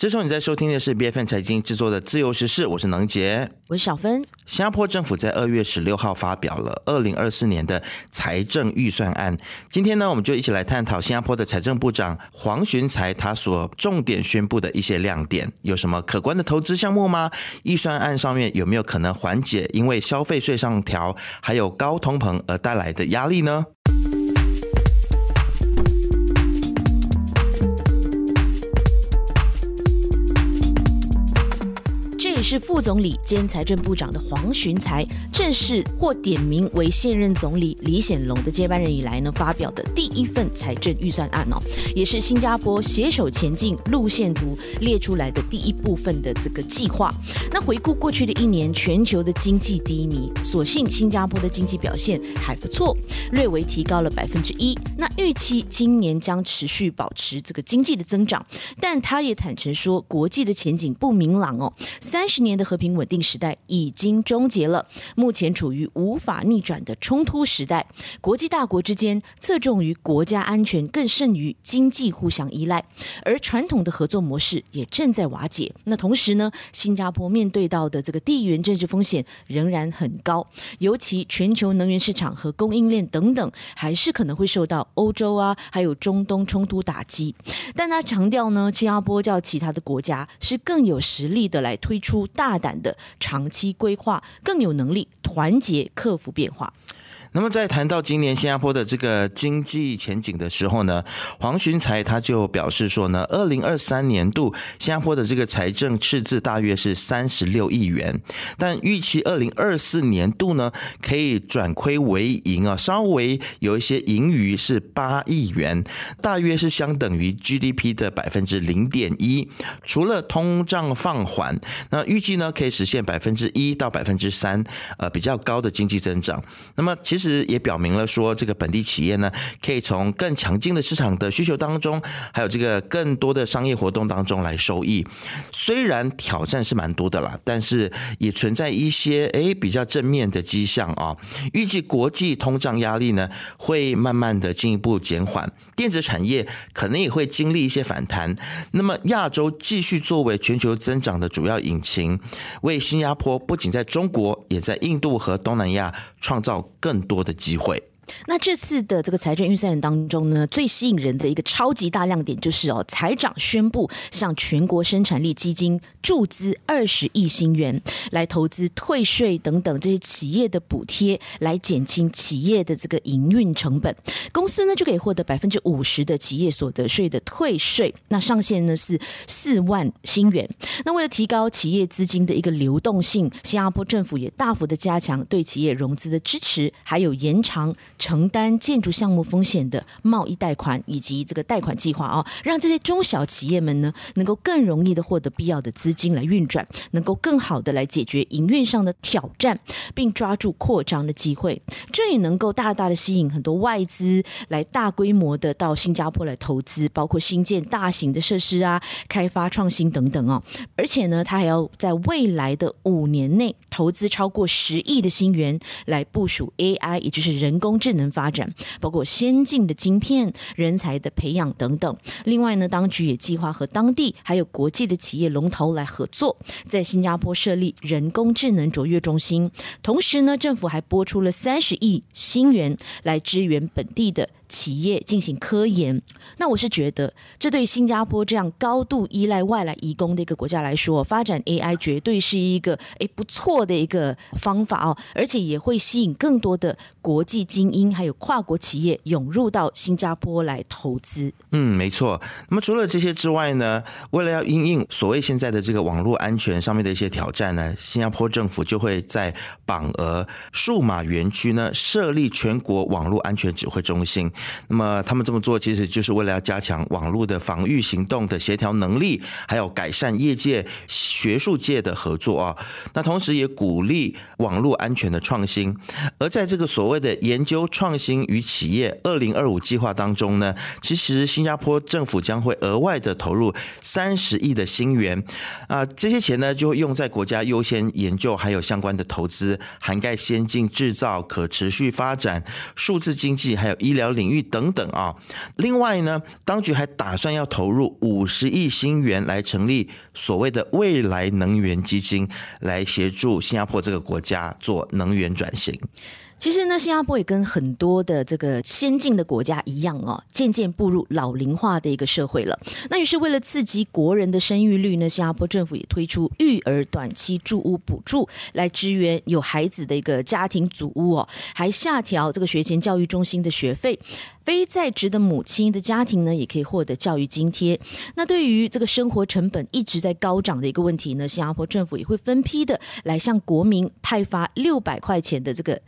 这时候你在收听的是 B F N 财经制作的自由时事，我是能杰，我是小芬。新加坡政府在二月十六号发表了二零二四年的财政预算案。今天呢，我们就一起来探讨新加坡的财政部长黄循财他所重点宣布的一些亮点，有什么可观的投资项目吗？预算案上面有没有可能缓解因为消费税上调还有高通膨而带来的压力呢？是副总理兼财政部长的黄循财正式或点名为现任总理李显龙的接班人以来呢，发表的第一份财政预算案哦，也是新加坡携手前进路线图列出来的第一部分的这个计划。那回顾过去的一年，全球的经济低迷，所幸新加坡的经济表现还不错，略微提高了百分之一。那预期今年将持续保持这个经济的增长，但他也坦诚说，国际的前景不明朗哦，三十。年的和平稳定时代已经终结了，目前处于无法逆转的冲突时代。国际大国之间侧重于国家安全，更胜于经济互相依赖，而传统的合作模式也正在瓦解。那同时呢，新加坡面对到的这个地缘政治风险仍然很高，尤其全球能源市场和供应链等等，还是可能会受到欧洲啊，还有中东冲突打击。但他强调呢，新加坡较其他的国家是更有实力的来推出。大胆的长期规划，更有能力团结克服变化。那么在谈到今年新加坡的这个经济前景的时候呢，黄循财他就表示说呢，二零二三年度新加坡的这个财政赤字大约是三十六亿元，但预期二零二四年度呢可以转亏为盈啊，稍微有一些盈余是八亿元，大约是相等于 GDP 的百分之零点一。除了通胀放缓，那预计呢可以实现百分之一到百分之三，呃比较高的经济增长。那么其实。实也表明了说，这个本地企业呢，可以从更强劲的市场的需求当中，还有这个更多的商业活动当中来收益。虽然挑战是蛮多的啦，但是也存在一些诶比较正面的迹象啊。预计国际通胀压力呢会慢慢的进一步减缓，电子产业可能也会经历一些反弹。那么亚洲继续作为全球增长的主要引擎，为新加坡不仅在中国，也在印度和东南亚创造更。多的机会。那这次的这个财政预算案当中呢，最吸引人的一个超级大亮点就是哦，财长宣布向全国生产力基金注资二十亿新元，来投资退税等等这些企业的补贴，来减轻企业的这个营运成本。公司呢就可以获得百分之五十的企业所得税的退税，那上限呢是四万新元。那为了提高企业资金的一个流动性，新加坡政府也大幅的加强对企业融资的支持，还有延长。承担建筑项目风险的贸易贷款以及这个贷款计划啊，让这些中小企业们呢，能够更容易的获得必要的资金来运转，能够更好的来解决营运上的挑战，并抓住扩张的机会。这也能够大大的吸引很多外资来大规模的到新加坡来投资，包括新建大型的设施啊，开发创新等等哦。而且呢，他还要在未来的五年内投资超过十亿的新元来部署 AI，也就是人工智。智能发展，包括先进的晶片、人才的培养等等。另外呢，当局也计划和当地还有国际的企业龙头来合作，在新加坡设立人工智能卓越中心。同时呢，政府还拨出了三十亿新元来支援本地的。企业进行科研，那我是觉得，这对新加坡这样高度依赖外来移工的一个国家来说，发展 AI 绝对是一个诶不错的一个方法哦，而且也会吸引更多的国际精英还有跨国企业涌入到新加坡来投资。嗯，没错。那么除了这些之外呢，为了要应应所谓现在的这个网络安全上面的一些挑战呢，新加坡政府就会在榜额数码园区呢设立全国网络安全指挥中心。那么他们这么做，其实就是为了要加强网络的防御行动的协调能力，还有改善业界、学术界的合作啊。那同时也鼓励网络安全的创新。而在这个所谓的研究创新与企业二零二五计划当中呢，其实新加坡政府将会额外的投入三十亿的新元啊，这些钱呢就会用在国家优先研究还有相关的投资，涵盖先进制造、可持续发展、数字经济还有医疗领。域等等啊。另外呢，当局还打算要投入五十亿新元来成立所谓的未来能源基金，来协助新加坡这个国家做能源转型。其实呢，新加坡也跟很多的这个先进的国家一样哦，渐渐步入老龄化的一个社会了。那于是为了刺激国人的生育率呢，新加坡政府也推出育儿短期住屋补助，来支援有孩子的一个家庭组屋哦，还下调这个学前教育中心的学费。非在职的母亲的家庭呢，也可以获得教育津贴。那对于这个生活成本一直在高涨的一个问题呢，新加坡政府也会分批的来向国民派发六百块钱的这个。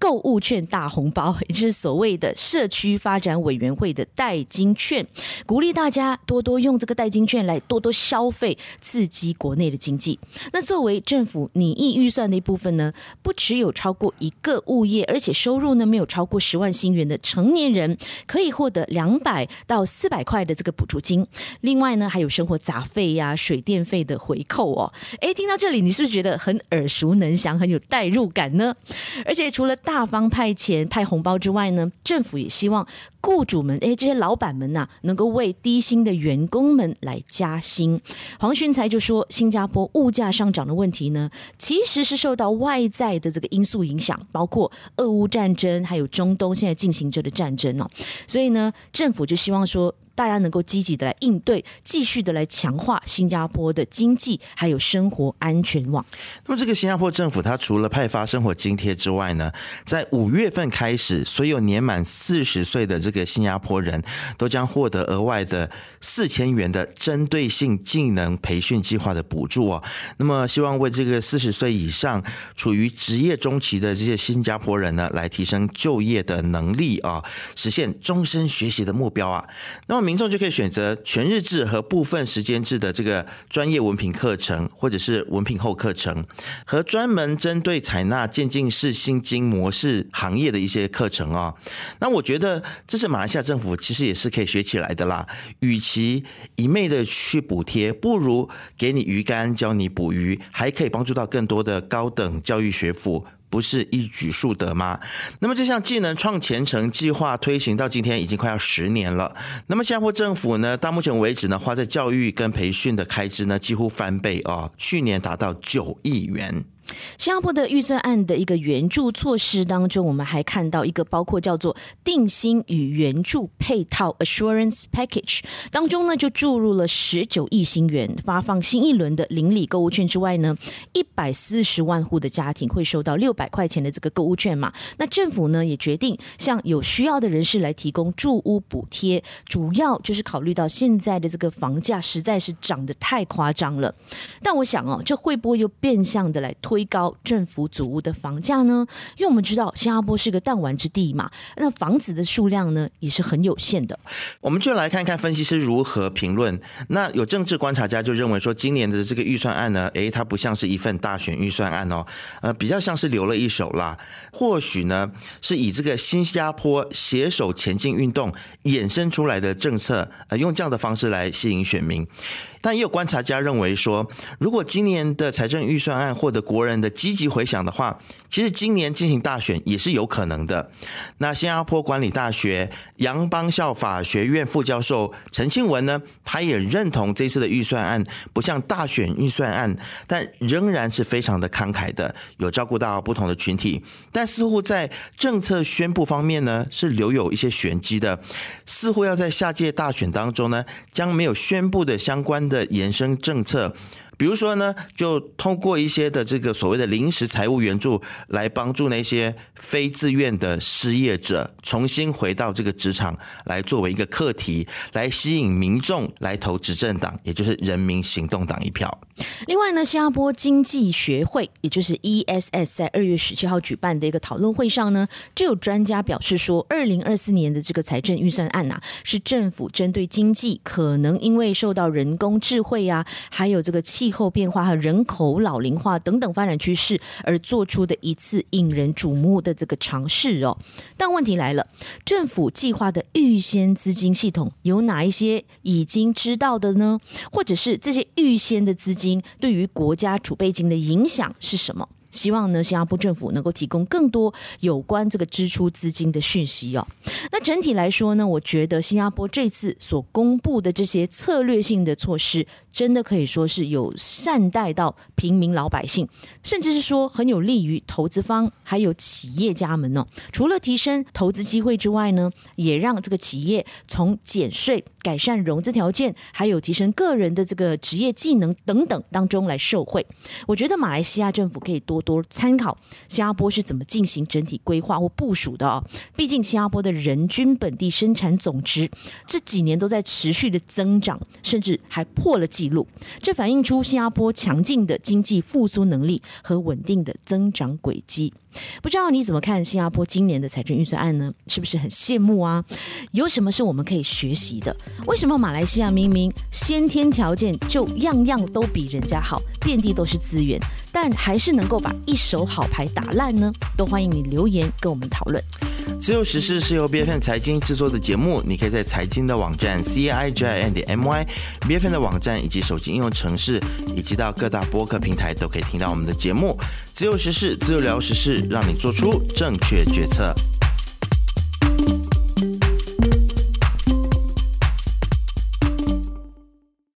购物券大红包，也就是所谓的社区发展委员会的代金券，鼓励大家多多用这个代金券来多多消费，刺激国内的经济。那作为政府拟议预算的一部分呢，不只有超过一个物业，而且收入呢没有超过十万新元的成年人，可以获得两百到四百块的这个补助金。另外呢，还有生活杂费呀、水电费的回扣哦。哎，听到这里，你是不是觉得很耳熟能详，很有代入感呢？而且除了大方派钱派红包之外呢，政府也希望雇主们，哎，这些老板们呐，能够为低薪的员工们来加薪。黄循才就说，新加坡物价上涨的问题呢，其实是受到外在的这个因素影响，包括俄乌战争，还有中东现在进行着的战争哦。所以呢，政府就希望说。大家能够积极的来应对，继续的来强化新加坡的经济还有生活安全网。那么，这个新加坡政府它除了派发生活津贴之外呢，在五月份开始，所有年满四十岁的这个新加坡人都将获得额外的四千元的针对性技能培训计划的补助哦。那么，希望为这个四十岁以上处于职业中期的这些新加坡人呢，来提升就业的能力啊，实现终身学习的目标啊。那么。民众就可以选择全日制和部分时间制的这个专业文凭课程，或者是文凭后课程，和专门针对采纳渐进式薪金模式行业的一些课程哦。那我觉得这是马来西亚政府其实也是可以学起来的啦。与其一昧的去补贴，不如给你鱼竿教你捕鱼，还可以帮助到更多的高等教育学府。不是一举数得吗？那么这项技能创前程计划推行到今天已经快要十年了。那么新加坡政府呢，到目前为止呢，花在教育跟培训的开支呢，几乎翻倍啊，去年达到九亿元。新加坡的预算案的一个援助措施当中，我们还看到一个包括叫做定薪与援助配套 （Assurance Package） 当中呢，就注入了十九亿新元，发放新一轮的邻里购物券之外呢，一百四十万户的家庭会收到六百块钱的这个购物券嘛。那政府呢也决定向有需要的人士来提供住屋补贴，主要就是考虑到现在的这个房价实在是涨得太夸张了。但我想哦，这会不会又变相的来推？推高政府组屋的房价呢？因为我们知道新加坡是个弹丸之地嘛，那房子的数量呢也是很有限的。我们就来看看分析师如何评论。那有政治观察家就认为说，今年的这个预算案呢，诶，它不像是一份大选预算案哦，呃，比较像是留了一手啦。或许呢，是以这个新加坡携手前进运动衍生出来的政策，呃，用这样的方式来吸引选民。但也有观察家认为说，如果今年的财政预算案获得国人人的积极回想的话，其实今年进行大选也是有可能的。那新加坡管理大学杨邦校法学院副教授陈庆文呢，他也认同这次的预算案不像大选预算案，但仍然是非常的慷慨的，有照顾到不同的群体。但似乎在政策宣布方面呢，是留有一些玄机的，似乎要在下届大选当中呢，将没有宣布的相关。的延伸政策。比如说呢，就通过一些的这个所谓的临时财务援助，来帮助那些非自愿的失业者重新回到这个职场，来作为一个课题，来吸引民众来投执政党，也就是人民行动党一票。另外呢，新加坡经济学会，也就是 ESS，在二月十七号举办的一个讨论会上呢，就有专家表示说，二零二四年的这个财政预算案呐，是政府针对经济可能因为受到人工智慧啊，还有这个。气候变化和人口老龄化等等发展趋势而做出的一次引人瞩目的这个尝试哦，但问题来了，政府计划的预先资金系统有哪一些已经知道的呢？或者是这些预先的资金对于国家储备金的影响是什么？希望呢，新加坡政府能够提供更多有关这个支出资金的讯息哦。那整体来说呢，我觉得新加坡这次所公布的这些策略性的措施，真的可以说是有善待到平民老百姓，甚至是说很有利于投资方还有企业家们哦。除了提升投资机会之外呢，也让这个企业从减税、改善融资条件，还有提升个人的这个职业技能等等当中来受惠。我觉得马来西亚政府可以多多参考新加坡是怎么进行整体规划或部署的哦。毕竟新加坡的人均本地生产总值这几年都在持续的增长，甚至还破了纪录。这反映出新加坡强劲的经济复苏能力和稳定的增长轨迹。不知道你怎么看新加坡今年的财政预算案呢？是不是很羡慕啊？有什么是我们可以学习的？为什么马来西亚明明先天条件就样样都比人家好，遍地都是资源，但还是能够把一手好牌打烂呢？都欢迎你留言跟我们讨论。自由时事是由 B F N 财经制作的节目，你可以在财经的网站 C I J I N 点 M Y B F N 的网站以及手机应用程式，以及到各大播客平台都可以听到我们的节目。自由时事，自由聊时事，让你做出正确决策。